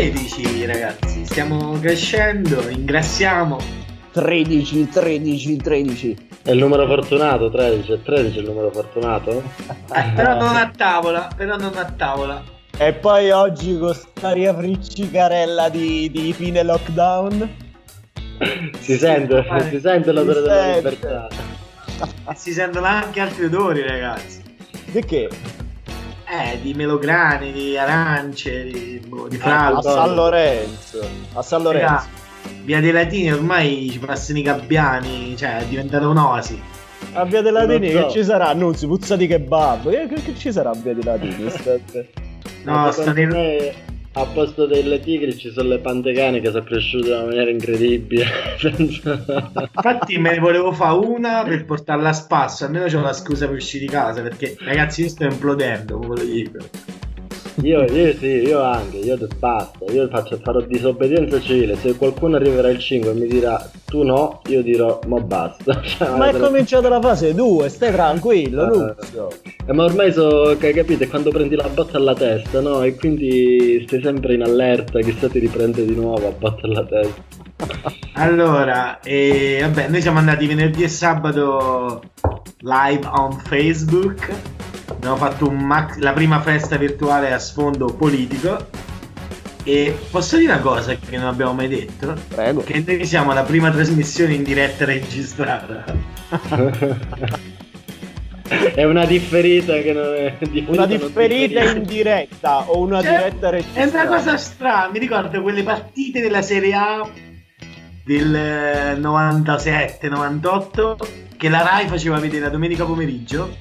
13 ragazzi, stiamo crescendo, ingrassiamo. 13, 13, 13. È il numero fortunato, 13, è 13 il numero fortunato? Eh, però non a tavola, però non a tavola. E poi oggi con sta friccicarella di, di fine lockdown. Si sente, si sente l'odore della libertà. Si sentono anche altri odori, ragazzi. Di che? Eh, di melograni, di arance, di, boh, di a fragole. San Lorenzo. A San Lorenzo. Raga, Via dei Latini ormai ci passano i gabbiani, cioè è diventata un'oasi. A Via dei Latini Non so. che ci sarà? Annunzi, puzza di kebab. Che, che, che ci sarà a Via dei Latini? No, sta nel... me a posto delle tigri ci sono le pantegane che sono cresciute in una maniera incredibile. Infatti me ne volevo fare una per portarla a spasso, almeno c'ho la scusa per uscire di casa, perché ragazzi io sto implodendo, come lo dico. Io, io sì, io anche, io basta, io faccio, farò disobbedienza civile, se qualcuno arriverà il 5 e mi dirà tu no, io dirò ma basta. Cioè, Ma è però- cominciata la fase 2, stai tranquillo, Eh. Nunzio. Eh, ma ormai so che capite quando prendi la botta alla testa, no? E quindi stai sempre in allerta, chissà ti riprende di nuovo a botta alla testa. Allora, e, vabbè, noi siamo andati venerdì e sabato live on Facebook. Abbiamo fatto un max- la prima festa virtuale a sfondo politico. E posso dire una cosa che non abbiamo mai detto? Prego. Che noi siamo la prima trasmissione in diretta registrata. è una differita che non è differita Una differita in diretta o una Cioè, diretta È registrata? una cosa strana, mi ricordo quelle partite della Serie A del eh, 97-98 che la Rai faceva vedere la domenica pomeriggio,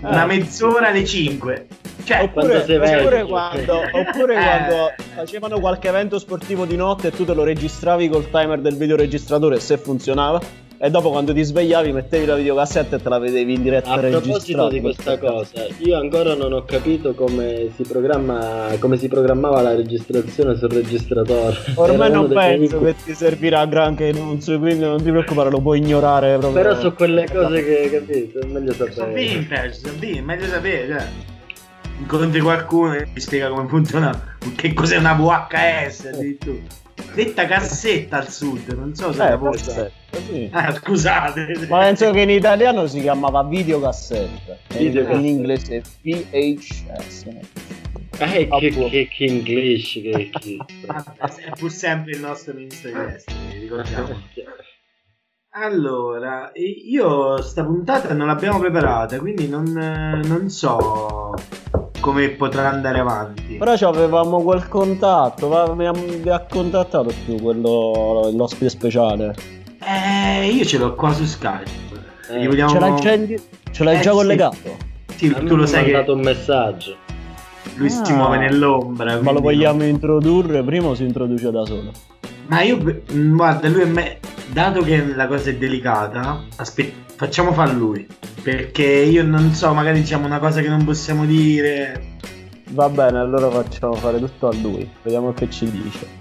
una Ah. mezz'ora alle 5. Cioè, Quando Oppure, oppure quando, oppure Eh. quando facevano qualche evento sportivo di notte e tu te lo registravi col timer del videoregistratore se funzionava e dopo quando ti svegliavi mettevi la videocassetta e te la vedevi in diretta A proposito di questa cosa, io ancora non ho capito come si programma, come si programmava la registrazione sul registratore. Ormai non dei penso miei- che ti servirà granché Nunzio, quindi non ti preoccupare, lo puoi ignorare proprio. Però su quelle cose che capito, è meglio sono sapere. vintage, sono vintage, meglio sapere. Cioè. Incontri qualcuno e ti spiega come funziona, che cos'è una VHS addirittura. Detta cassetta al sud, non so se Eh, forse, sì. Ah, scusate. Ma penso che in italiano si chiamava videocassetta. Videocassetta. In inglese VHS. Eh, che, che, che English, che, che... È pur sempre il nostro ministro degli esteri, ricordiamo. Allora, io sta puntata non l'abbiamo preparata, quindi non, eh, non so come potrà andare avanti. Però avevamo quel contatto, va- mi ha, mi ha contattato più quello, l'ospite speciale. Eh, io ce l'ho qua su Skype. Eh, Gli vogliamo- Ce l'hai ce l'hai Eh, già sì. collegato? Sì, A tu lo mi ha sai mandato che un messaggio. lui si Ah. muove nell'ombra. Ma lo vogliamo introdurre? Prima o si introduce da solo? no. Ma io, mm, guarda, lui è me... Dato che la cosa è delicata, aspetta, facciamo fare lui. Perché io non so, magari diciamo una cosa che non possiamo dire. Va bene, allora facciamo fare tutto a lui. Vediamo che ci dice.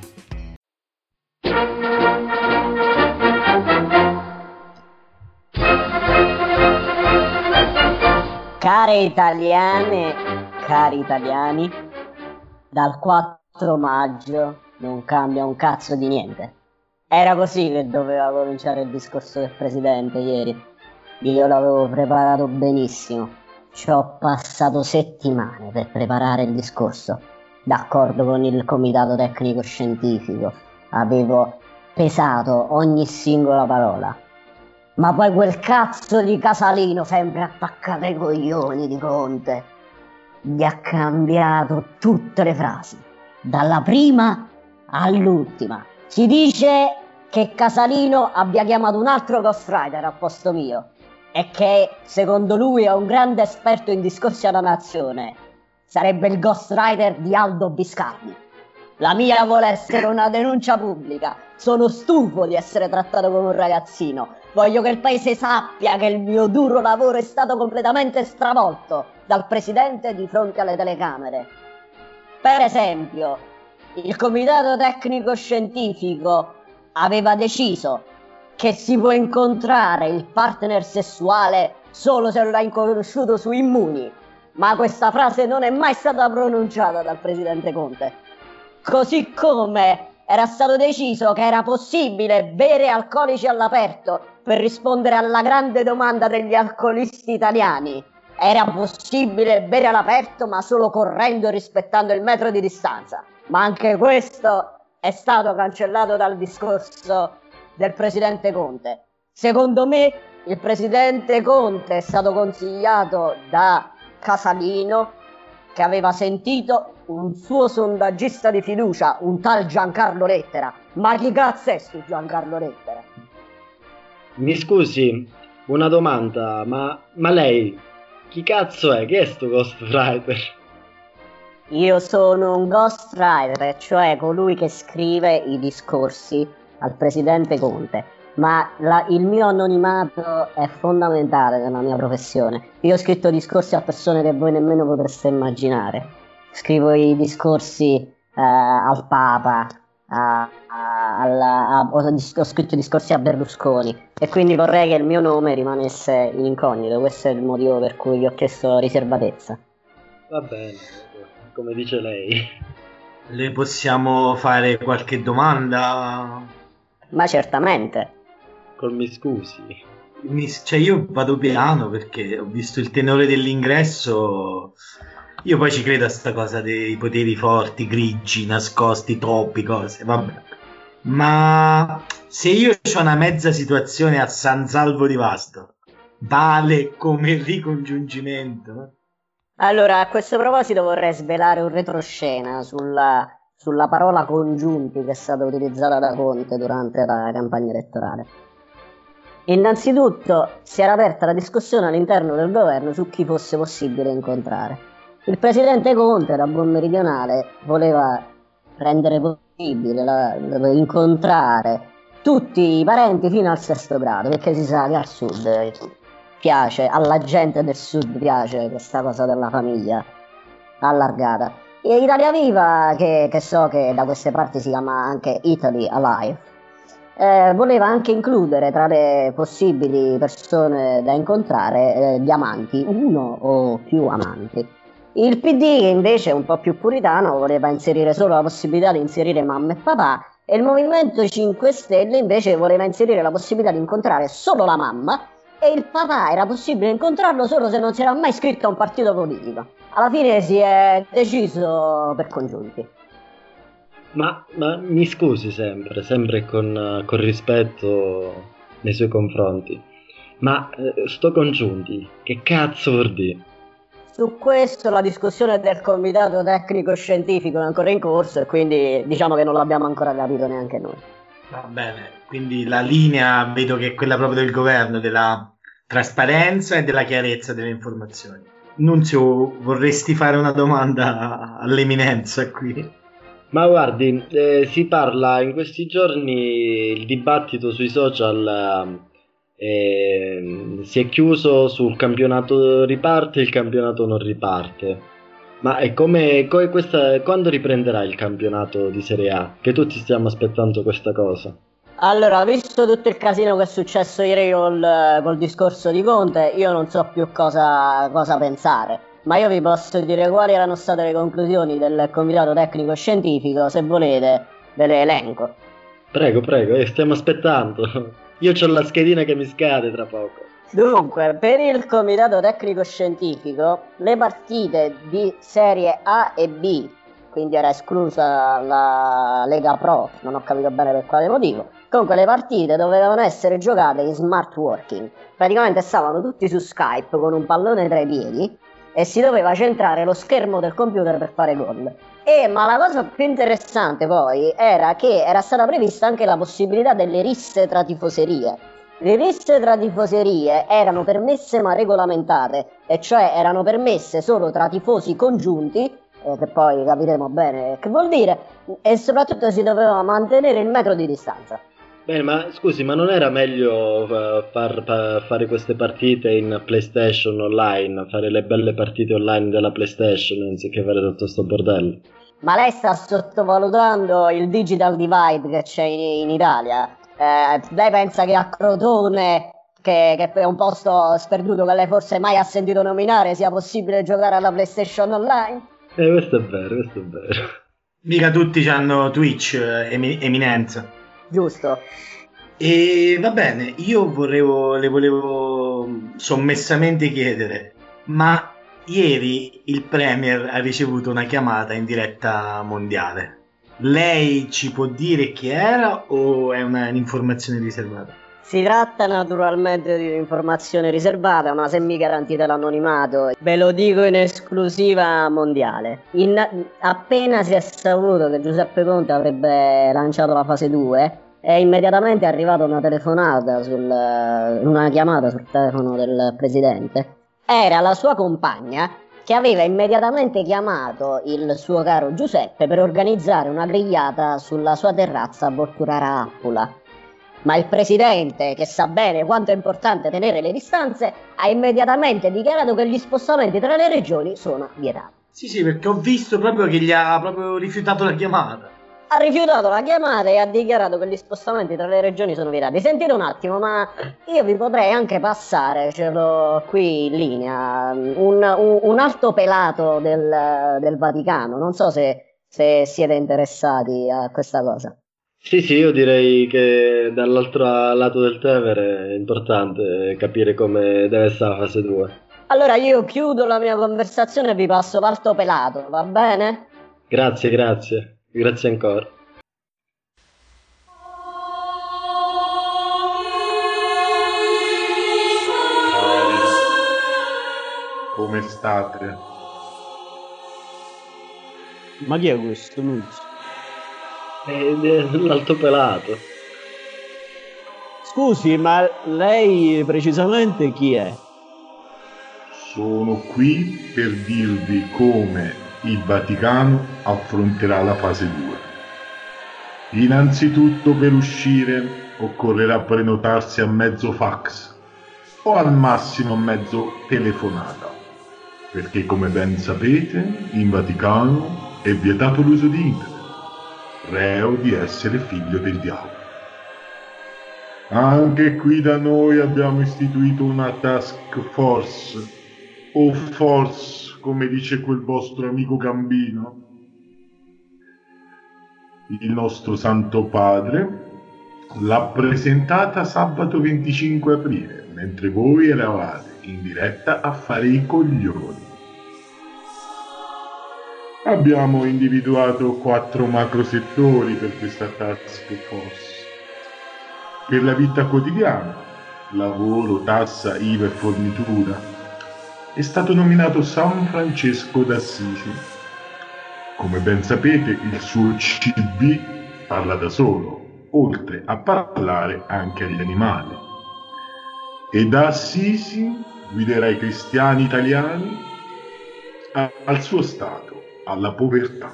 Care italiane, cari italiani, dal 4 maggio non cambia un cazzo di niente. Era così che doveva cominciare il discorso del presidente ieri. Io l'avevo preparato benissimo. Ci ho passato settimane per preparare il discorso. D'accordo con il comitato tecnico scientifico. Avevo pesato ogni singola parola. Ma poi quel cazzo di Casalino sempre attaccato ai coglioni di Conte gli ha cambiato tutte le frasi, dalla prima all'ultima. Si dice che Casalino abbia chiamato un altro ghostwriter al posto mio e che secondo lui è un grande esperto in discorsi alla nazione. Sarebbe il ghostwriter di Aldo Biscardi. La mia vuole essere una denuncia pubblica. Sono stufo di essere trattato come un ragazzino. Voglio che il paese sappia che il mio duro lavoro è stato completamente stravolto dal presidente di fronte alle telecamere. Per esempio, il comitato tecnico scientifico aveva deciso che si può incontrare il partner sessuale solo se lo hai conosciuto su Immuni, ma questa frase non è mai stata pronunciata dal presidente Conte. così come era stato deciso che era possibile bere alcolici all'aperto per rispondere alla grande domanda degli alcolisti italiani. Era possibile bere all'aperto ma solo correndo e rispettando il metro di distanza. Ma anche questo è stato cancellato dal discorso del presidente Conte. Secondo me il presidente Conte è stato consigliato da Casalino che aveva sentito un suo sondaggista di fiducia, un tal Giancarlo Lettera. Ma chi cazzo è sto Giancarlo Lettera? Mi scusi, una domanda, ma, ma lei chi cazzo è? Che è sto ghostwriter? Io sono un ghostwriter, cioè colui che scrive i discorsi al presidente Conte. Ma la, il mio anonimato è fondamentale nella mia professione. Io ho scritto discorsi a persone che voi nemmeno potreste immaginare scrivo i discorsi eh, al Papa, a, a, alla, ho, ho, scritto discorsi a Berlusconi e quindi vorrei che il mio nome rimanesse in incognito, questo è il motivo per cui vi ho chiesto riservatezza. Va bene, come dice lei. Le possiamo fare qualche domanda? Ma certamente. Col mi scusi. Mi, cioè io vado piano perché ho visto il tenore dell'ingresso io poi ci credo a sta cosa dei poteri forti, grigi, nascosti, troppi, cose, vabbè. Ma se io ho una mezza situazione a San Salvo di Vasto, vale come ricongiungimento? Allora, a questo proposito vorrei svelare un retroscena sulla, sulla parola congiunti che è stata utilizzata da Conte durante la campagna elettorale. Innanzitutto si era aperta la discussione all'interno del governo su chi fosse possibile incontrare. Il presidente Conte, da buon meridionale, voleva rendere possibile la, incontrare tutti i parenti fino al sesto grado, perché si sa che al sud piace, alla gente del sud piace questa cosa della famiglia allargata. Italia Viva, che, che so che da queste parti si chiama anche Italy Alive, eh, voleva anche includere tra le possibili persone da incontrare eh, gli amanti, uno o più amanti. Il PD, che invece è un po' più puritano, voleva inserire solo la possibilità di inserire mamma e papà, e il Movimento 5 Stelle invece voleva inserire la possibilità di incontrare solo la mamma e il papà era possibile incontrarlo solo se non si era mai iscritto a un partito politico. Alla fine si è deciso per congiunti. Ma, ma mi scusi sempre, sempre con, con rispetto nei suoi confronti, ma eh, sto congiunti, che cazzo vuol dire? Su questo la discussione del comitato tecnico scientifico è ancora in corso e quindi diciamo che non l'abbiamo ancora capito neanche noi. Va bene, quindi la linea vedo che è quella proprio del governo, della trasparenza e della chiarezza delle informazioni. Nunzio, vorresti fare una domanda all'eminenza qui? Ma guardi, eh, si parla in questi giorni il dibattito sui social e si è chiuso sul campionato riparte e il campionato non riparte. Ma è come, come questa, quando riprenderà il campionato di Serie A? Che tutti stiamo aspettando questa cosa. Allora, visto tutto il casino che è successo ieri col, col discorso di Conte, io non so più cosa, cosa, pensare. Ma io vi posso dire quali erano state le conclusioni del comitato tecnico scientifico, se volete ve le elenco. Prego, prego, eh, stiamo aspettando. Io ho la schedina che mi scade tra poco. Dunque, per il comitato tecnico scientifico, le partite di serie A e B, quindi era esclusa la Lega Pro, non ho capito bene per quale motivo. Comunque le partite dovevano essere giocate in smart working. Praticamente stavano tutti su Skype con un pallone tra i piedi e si doveva centrare lo schermo del computer per fare gol. E, ma la cosa più interessante poi era che era stata prevista anche la possibilità delle risse tra tifoserie. Le risse tra tifoserie erano permesse ma regolamentate, e cioè erano permesse solo tra tifosi congiunti, eh, che poi capiremo bene che vuol dire, e soprattutto si doveva mantenere il metro di distanza. Bene, ma scusi, ma non era meglio uh, far, pa, fare queste partite in PlayStation online, fare le belle partite online della PlayStation anziché fare tutto questo bordello? Ma lei sta sottovalutando il digital divide che c'è in, in Italia. Eh, lei pensa che a Crotone, che, che, è un posto sperduto che lei forse mai ha sentito nominare, sia possibile giocare alla PlayStation online? Eh, questo è vero, questo è vero. Mica tutti hanno Twitch, eh, emi- eminenza. Giusto. E va bene, io volevo, le volevo sommessamente chiedere, ma ieri il Premier ha ricevuto una chiamata in diretta mondiale. Lei ci può dire chi era o è una- un'informazione riservata? Si tratta naturalmente di un'informazione riservata, ma semi garantita l'anonimato. Ve lo dico in esclusiva mondiale. In- appena si è saputo che Giuseppe Conte avrebbe lanciato la fase 2, è immediatamente arrivata una telefonata, sul, una chiamata sul telefono del presidente. Era la sua compagna che aveva immediatamente chiamato il suo caro Giuseppe per organizzare una grigliata sulla sua terrazza a Borturara Appula ma il presidente, che sa bene quanto è importante tenere le distanze, ha immediatamente dichiarato che gli spostamenti tra le regioni sono vietati. Sì, sì, perché ho visto proprio che gli ha proprio rifiutato la chiamata. Ha rifiutato la chiamata e ha dichiarato che gli spostamenti tra le regioni sono vietati. Sentite un attimo, ma io vi potrei anche passare, ce l'ho qui in linea, un, un, un alto pelato del, del Vaticano. Non so se, se siete interessati a questa cosa. Sì, sì, io direi che dall'altro lato del Tevere è importante capire come deve essere la fase 2. Allora io chiudo la mia conversazione e vi passo l'alto pelato, va bene? Grazie, grazie, grazie ancora. Come state? Ma chi è questo? Nunzio? È l'alto pelato. Scusi, ma lei precisamente chi è? Sono qui per dirvi come il Vaticano affronterà la fase 2. Innanzitutto per uscire occorrerà prenotarsi a mezzo fax o al massimo a mezzo telefonata, perché come ben sapete in Vaticano è vietato l'uso di internet, reo di essere figlio del diavolo. Anche qui da noi abbiamo istituito una task force, o force, come dice quel vostro amico Gambino. Il nostro Santo Padre l'ha presentata sabato 25 aprile, mentre voi eravate in diretta a fare i coglioni. Abbiamo individuato quattro macro settori per questa task force. Per la vita quotidiana, lavoro, tassa, IVA e fornitura, è stato nominato San Francesco d'Assisi. Come ben sapete, il suo CB parla da solo, oltre a parlare anche agli animali. E da Assisi guiderà i cristiani italiani al suo stato, alla povertà.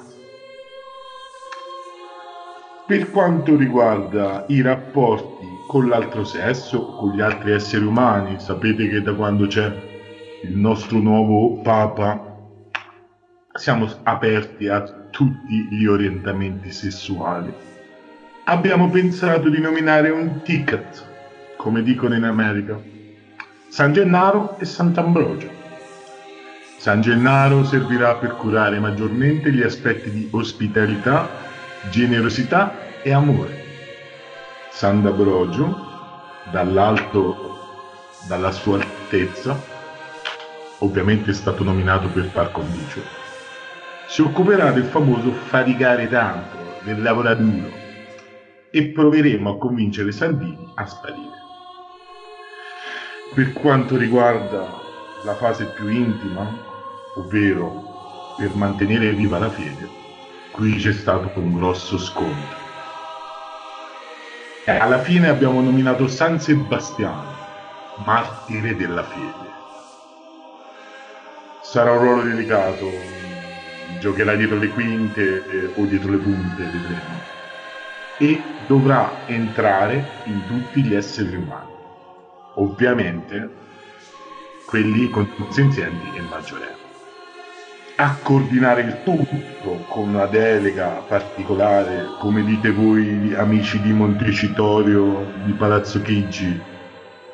Per quanto riguarda i rapporti con l'altro sesso, con gli altri esseri umani, sapete che da quando c'è il nostro nuovo Papa siamo aperti a tutti gli orientamenti sessuali. Abbiamo pensato di nominare un ticket, come dicono in America, San Gennaro e Sant'Ambrogio. San Gennaro servirà per curare maggiormente gli aspetti di ospitalità, generosità e amore. Sant'Ambrogio, dall'alto, dalla sua altezza, ovviamente è stato nominato per par condicio, si occuperà del famoso faticare tanto, del lavorare duro e proveremo a convincere Salvini a sparire. Per quanto riguarda la fase più intima, ovvero per mantenere viva la fede, qui c'è stato un grosso scontro. E alla fine abbiamo nominato San Sebastiano, martire della fede. Sarà un ruolo delicato, giocherà dietro le quinte eh, o dietro le punte, vedremo. E dovrà entrare in tutti gli esseri umani. Ovviamente quelli consenzienti e maggiorenni. A coordinare il tutto con una delega particolare, come dite voi amici di Montecitorio di Palazzo Chigi,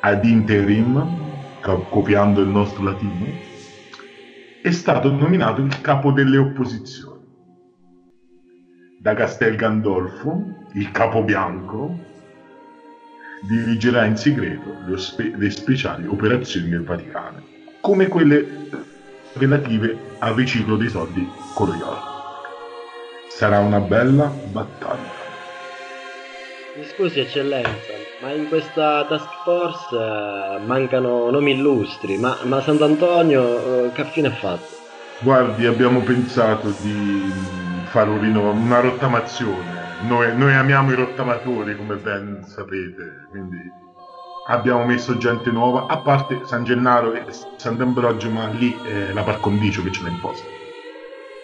ad interim, co- copiando il nostro latino, è stato nominato il capo delle opposizioni. da Castel Gandolfo, il capo bianco, dirigerà in segreto le, speciali operazioni del Vaticano, come quelle relative al riciclo dei soldi Coriolis. Sarà una bella battaglia. Mi scusi eccellenza, ma in questa task force eh, mancano nomi illustri, ma, ma Sant'Antonio eh, che fine ha fatto? Guardi, abbiamo pensato di fare un rinnovo, una rottamazione. Noi, noi amiamo i rottamatori, come ben sapete, quindi abbiamo messo gente nuova, a parte San Gennaro e Sant'Ambrogio, ma lì è la par condicio che ce l'ha imposta.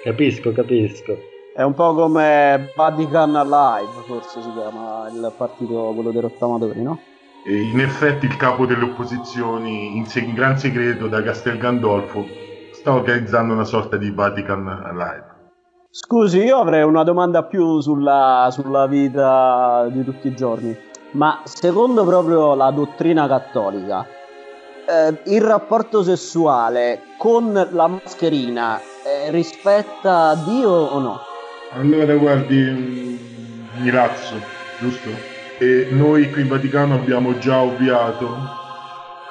Capisco, capisco. È un po' come Vatican Live, forse si chiama il partito, quello dei rottamatori, no? E in effetti il capo delle opposizioni, in, seg- in gran segreto da Castel Gandolfo, sta organizzando una sorta di Vatican Live. Scusi, io avrei una domanda più sulla, sulla vita di tutti i giorni. Ma secondo proprio la dottrina cattolica, eh, il rapporto sessuale con la mascherina eh, rispetta Dio o no? Allora guardi, mm, Milazzo, giusto? E noi qui in Vaticano abbiamo già ovviato,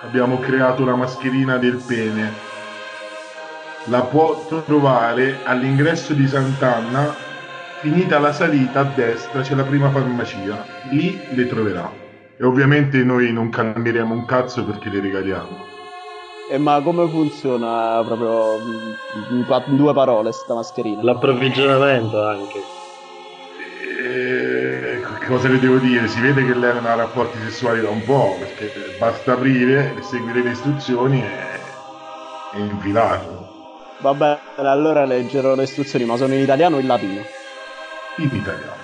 abbiamo creato la mascherina del pene. La può trovare all'ingresso di Sant'Anna, finita la salita a destra c'è la prima farmacia, lì le troverà. E ovviamente noi non cambieremo un cazzo perché le regaliamo. E ma come funziona proprio mm, in, due parole sta mascherina? L'approvvigionamento anche. E cosa le devo dire? Si vede che lei non ha rapporti sessuali da un po', perché basta aprire, seguire le istruzioni e, e infilarlo. Vabbè, allora leggerò le istruzioni, ma sono in italiano o in latino? In italiano.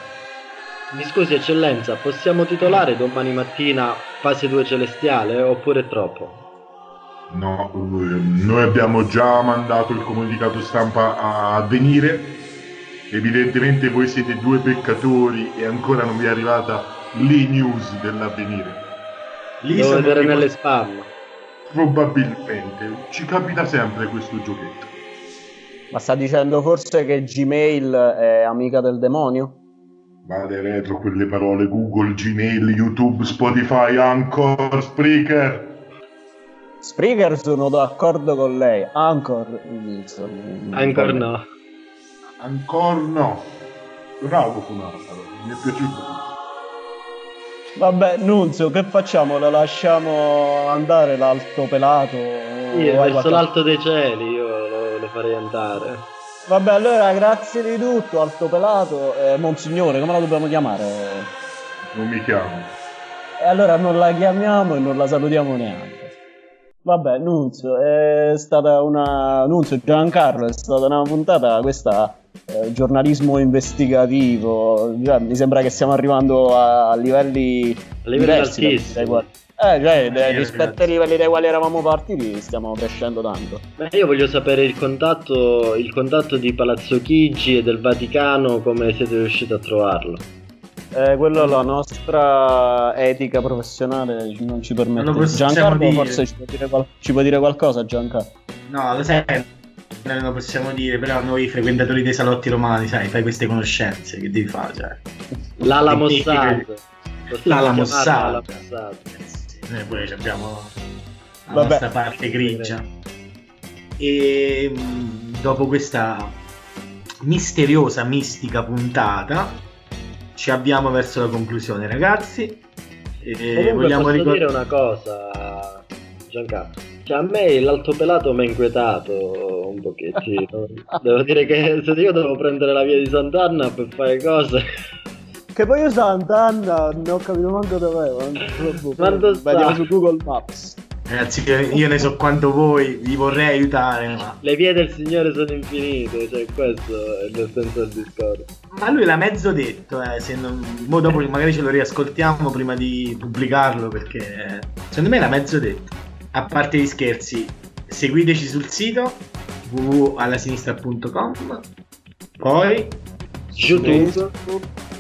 Mi scusi eccellenza, possiamo titolare domani mattina fase 2 celestiale oppure troppo? No, noi abbiamo già mandato il comunicato stampa a avvenire. Evidentemente voi siete due peccatori e ancora non vi è arrivata l'e-news dell'avvenire. Lì Devo sono vedere nelle spam. Probabilmente. Ci capita sempre questo giochetto. Ma sta dicendo forse che Gmail è amica del demonio? Vade retro quelle parole Google, Gmail, YouTube, Spotify, Anchor, Spreaker. Spreaker sono d'accordo con lei, Anchor insomma, Ancora no. Ancora no. Bravo Funaro, mi è piaciuto. Vabbè, Nunzio, che facciamo? La lasciamo andare l'alto pelato? Io verso qualche- l'alto dei cieli io lo, lo farei andare. Vabbè, allora grazie di tutto, alto pelato. Eh, Monsignore, come la dobbiamo chiamare? Non mi chiamo. E allora non la chiamiamo e non la salutiamo neanche. Vabbè, Nunzio, è stata una. Nunzio Giancarlo, è stata una puntata questa. eh, giornalismo investigativo. Già, mi sembra che stiamo arrivando a, livelli. A livelli diversi dai- altissimi. dai quali- Eh, cioè, Sì, rispetto ai livelli dai quali eravamo partiti, stiamo crescendo tanto. Ma io voglio sapere il contatto, il contatto di Palazzo Chigi e del Vaticano, come siete riusciti a trovarlo. Eh, quello la nostra etica professionale non ci permette. Non Giancarlo dire. forse ci può dire, qual- ci può dire qualcosa, Giancarlo. No, lo sai, non lo possiamo dire, però noi frequentatori dei salotti romani, sai, fai queste conoscenze, che devi fare, cioè. L'ala. Possiamo L'ala Mossad. Eh sì, Noi pure ci abbiamo la Vabbè. nostra parte grigia. E mh, dopo questa misteriosa, mistica puntata, ci avviamo verso la conclusione, ragazzi. E Comunque vogliamo posso ricordare. dire una cosa, Giancarlo. Cioè, a me l'alto pelato mi ha inquietato un pochettino. devo dire che se io devo prendere la via di Sant'Anna per fare cose... Che poi io Sant'Anna non ho capito manco dov'è. Quando sta? Vediamo su Google Maps. Ragazzi, io ne so quanto voi, vi vorrei aiutare, ma Le vie del Signore sono infinite, cioè questo è il senso del discorso. Ma lui l'ha mezzo detto, eh, se non... mo dopo magari ce lo riascoltiamo prima di pubblicarlo perché eh, secondo me l'ha mezzo detto. A parte gli scherzi, seguiteci sul sito www.allasinistra.com Poi YouTube,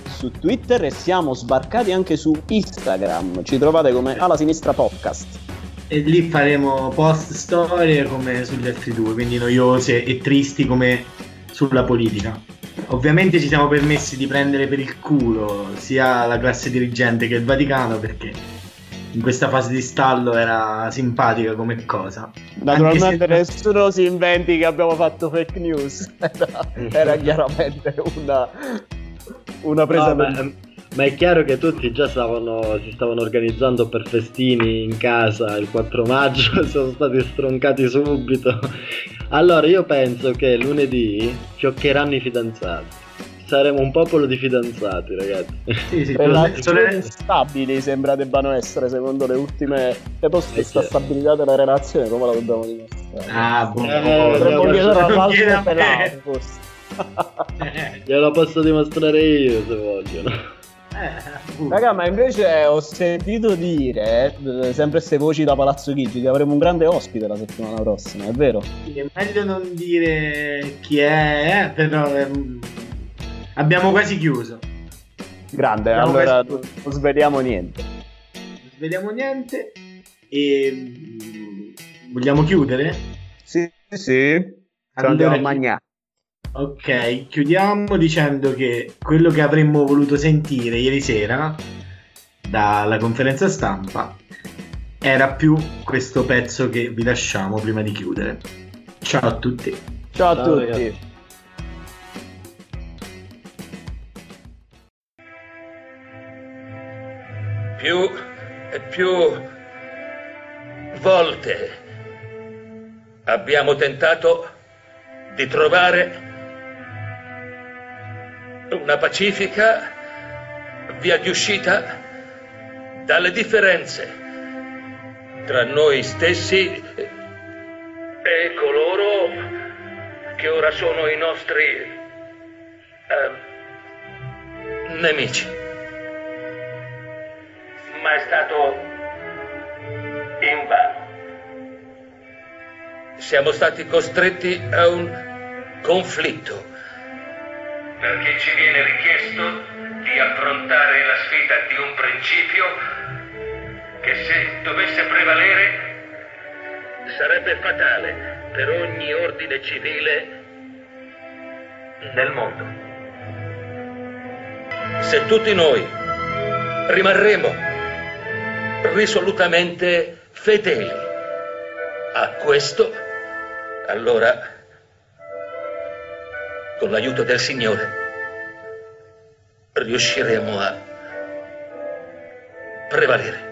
Su Twitter e siamo sbarcati anche su Instagram. Ci trovate come alla sinistra podcast. e lì faremo post storie come sugli altri due, quindi noiose e tristi come sulla politica. Ovviamente ci siamo permessi di prendere per il culo sia la classe dirigente che il Vaticano perché in questa fase di stallo era simpatica come cosa. Naturalmente se... nessuno si inventi che abbiamo fatto fake news, era, era chiaramente una, una presa No, per... ma, è chiaro che tutti già stavano, si stavano organizzando per festini in casa il 4 maggio, sono stati stroncati subito. Allora io penso che lunedì fioccheranno i fidanzati. Saremo un popolo di fidanzati, ragazzi. Sì, sì, Relazioni stabili sembra debbano essere secondo le ultime le post Eh, sta certo. stabilità della relazione come la dobbiamo dimostrare Ah, boh. Eh, potremmo chiedere a non Valso chiede a me. Pelato forse Glielo posso dimostrare io se vogliono. Eh. Raga, ma invece ho sentito dire, eh, sempre queste voci da Palazzo Chigi, che avremo un grande ospite la settimana prossima, è vero? Sì, È meglio non dire chi è, eh, però ehm, abbiamo quasi chiuso. Grande, Abbiamo allora questo- non sveliamo niente. Non vediamo niente e mm, vogliamo chiudere? Sì, sì. Allora, andiamo a chi- mangiare. Ok, chiudiamo dicendo che quello che avremmo voluto sentire ieri sera dalla conferenza stampa era più questo pezzo che vi lasciamo prima di chiudere. Ciao a tutti. Ciao a Ciao, tutti. ragazzi. più e più volte abbiamo tentato di trovare una pacifica via di uscita dalle differenze tra noi stessi e coloro che ora sono i nostri eh, nemici ma è stato invano. Siamo stati costretti a un conflitto. Perché ci viene richiesto di affrontare la sfida di un principio che se dovesse prevalere sarebbe fatale per ogni ordine civile nel mondo. Se tutti noi rimarremo risolutamente fedeli a questo, allora, con l'aiuto del Signore, riusciremo a prevalere.